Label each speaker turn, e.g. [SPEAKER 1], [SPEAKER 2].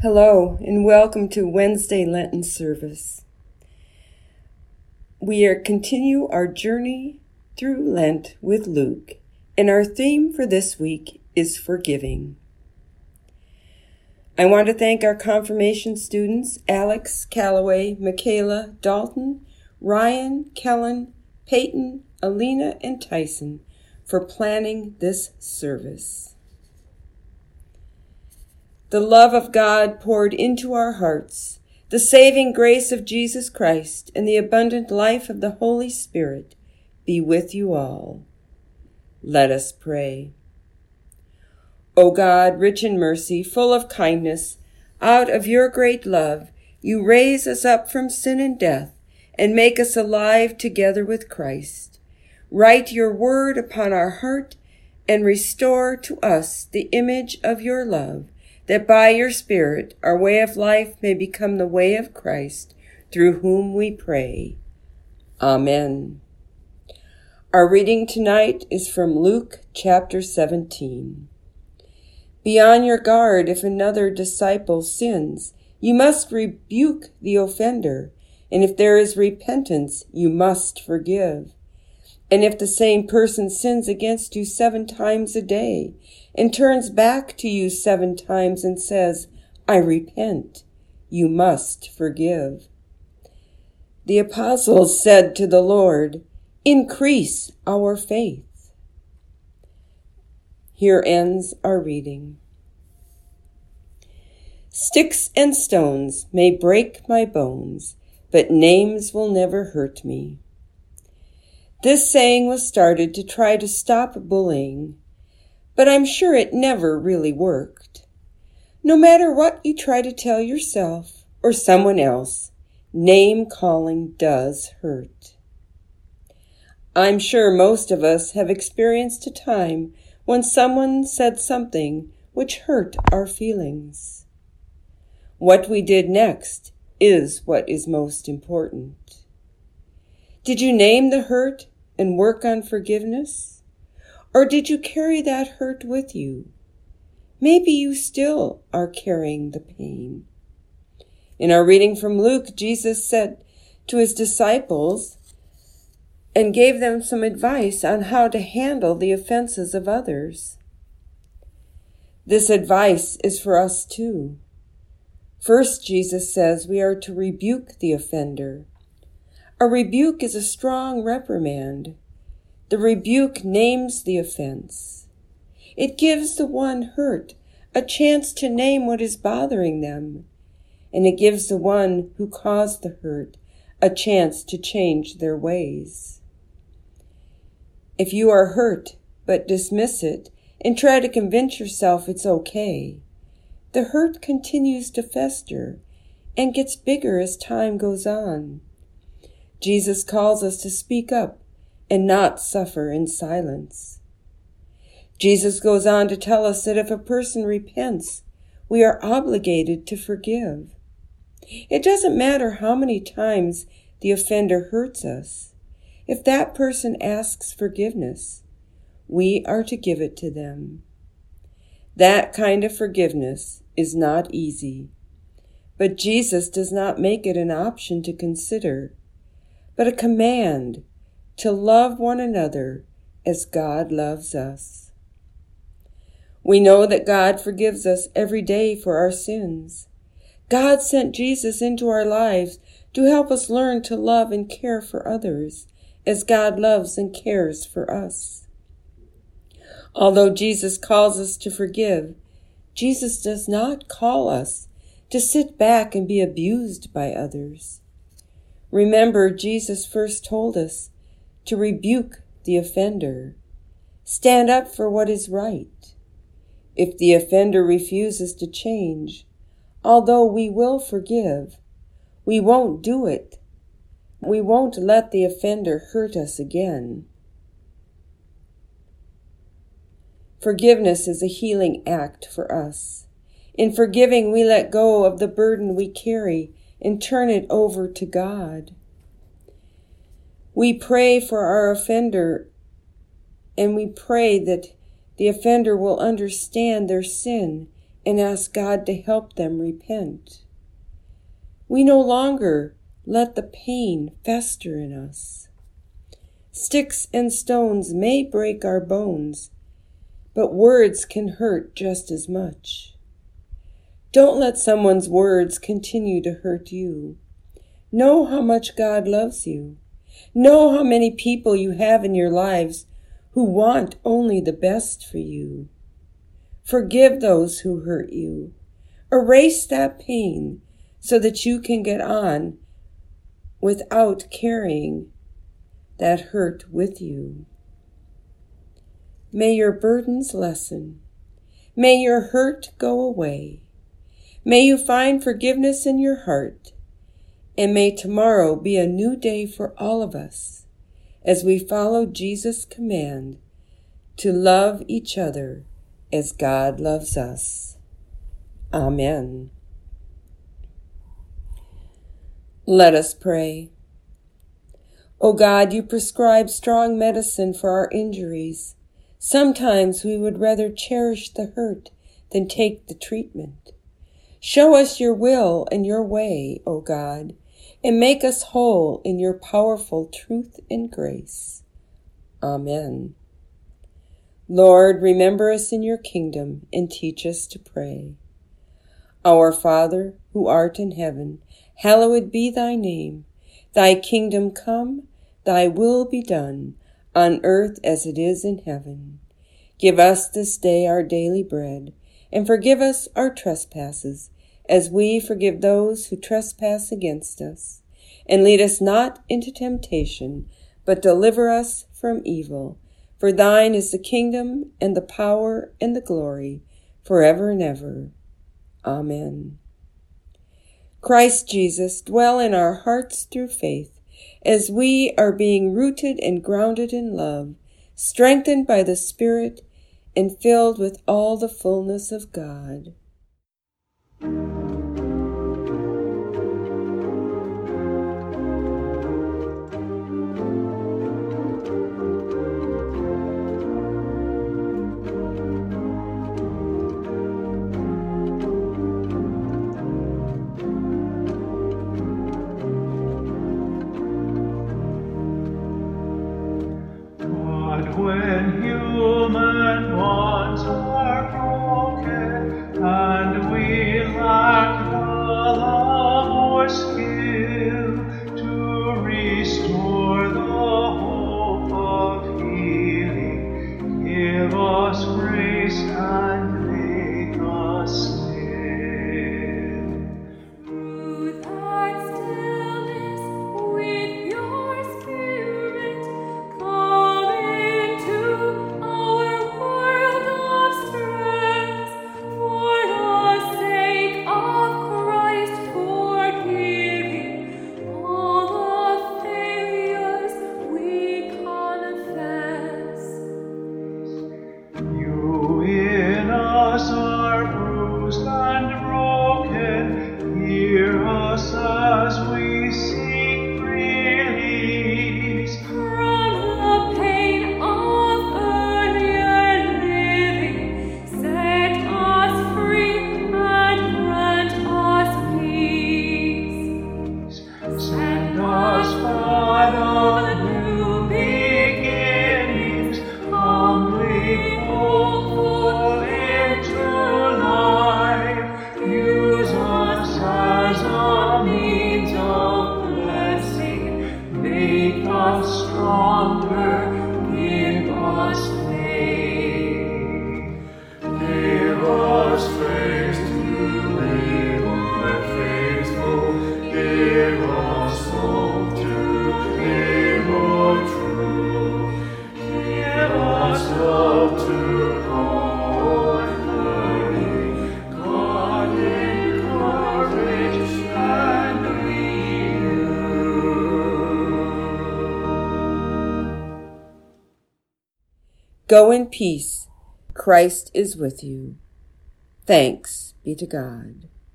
[SPEAKER 1] Hello, and welcome to Wednesday Lenten service. We are continue our journey through Lent with Luke, and our theme for this week is forgiving. I want to thank our confirmation students Alex, Calloway, Michaela, Dalton, Ryan, Kellen, Peyton, Alina, and Tyson for planning this service. The love of God poured into our hearts, the saving grace of Jesus Christ, and the abundant life of the Holy Spirit be with you all. Let us pray. O God, rich in mercy, full of kindness, out of your great love, you raise us up from sin and death and make us alive together with Christ. Write your word upon our heart and restore to us the image of your love, that by your Spirit our way of life may become the way of Christ, through whom we pray. Amen. Our reading tonight is from Luke chapter 17. Be on your guard if another disciple sins. You must rebuke the offender, and if there is repentance, you must forgive. And if the same person sins against you seven times a day, and turns back to you seven times and says, I repent, you must forgive. The apostles said to the Lord, Increase our faith. Here ends our reading. Sticks and stones may break my bones, but names will never hurt me. This saying was started to try to stop bullying, but I'm sure it never really worked. No matter what you try to tell yourself or someone else, name calling does hurt. I'm sure most of us have experienced a time when someone said something which hurt our feelings. What we did next is what is most important. Did you name the hurt and work on forgiveness? Or did you carry that hurt with you? Maybe you still are carrying the pain. In our reading from Luke, Jesus said to his disciples, and gave them some advice on how to handle the offenses of others. This advice is for us too. First, Jesus says we are to rebuke the offender. A rebuke is a strong reprimand. The rebuke names the offense. It gives the one hurt a chance to name what is bothering them, and it gives the one who caused the hurt a chance to change their ways. If you are hurt, but dismiss it and try to convince yourself it's okay, the hurt continues to fester and gets bigger as time goes on. Jesus calls us to speak up and not suffer in silence. Jesus goes on to tell us that if a person repents, we are obligated to forgive. It doesn't matter how many times the offender hurts us. If that person asks forgiveness, we are to give it to them. That kind of forgiveness is not easy, but Jesus does not make it an option to consider, but a command to love one another as God loves us. We know that God forgives us every day for our sins. God sent Jesus into our lives to help us learn to love and care for others as God loves and cares for us. Although Jesus calls us to forgive, Jesus does not call us to sit back and be abused by others. Remember, Jesus first told us to rebuke the offender. Stand up for what is right. If the offender refuses to change, although we will forgive, we won't do it we won't let the offender hurt us again. Forgiveness is a healing act for us. In forgiving, we let go of the burden we carry and turn it over to God. We pray for our offender and we pray that the offender will understand their sin and ask God to help them repent. We no longer let the pain fester in us. Sticks and stones may break our bones, but words can hurt just as much. Don't let someone's words continue to hurt you. Know how much God loves you. Know how many people you have in your lives who want only the best for you. Forgive those who hurt you. Erase that pain so that you can get on without carrying that hurt with you. May your burdens lessen. May your hurt go away. May you find forgiveness in your heart. And may tomorrow be a new day for all of us as we follow Jesus' command to love each other as God loves us. Amen. Let us pray. O God, you prescribe strong medicine for our injuries. Sometimes we would rather cherish the hurt than take the treatment. Show us your will and your way, O God, and make us whole in your powerful truth and grace. Amen. Lord, remember us in your kingdom and teach us to pray. Our Father, who art in heaven, hallowed be thy name. Thy kingdom come, thy will be done, on earth as it is in heaven. Give us this day our daily bread, and forgive us our trespasses, as we forgive those who trespass against us. And lead us not into temptation, but deliver us from evil. For thine is the kingdom and the power and the glory forever and ever. Amen. Christ Jesus, dwell in our hearts through faith, as we are being rooted and grounded in love, strengthened by the Spirit, and filled with all the fullness of God.
[SPEAKER 2] When human bonds are broken and we lack the love or skill to restore the hope of healing, give us grace
[SPEAKER 1] Go in peace. Christ is with you. Thanks be to God.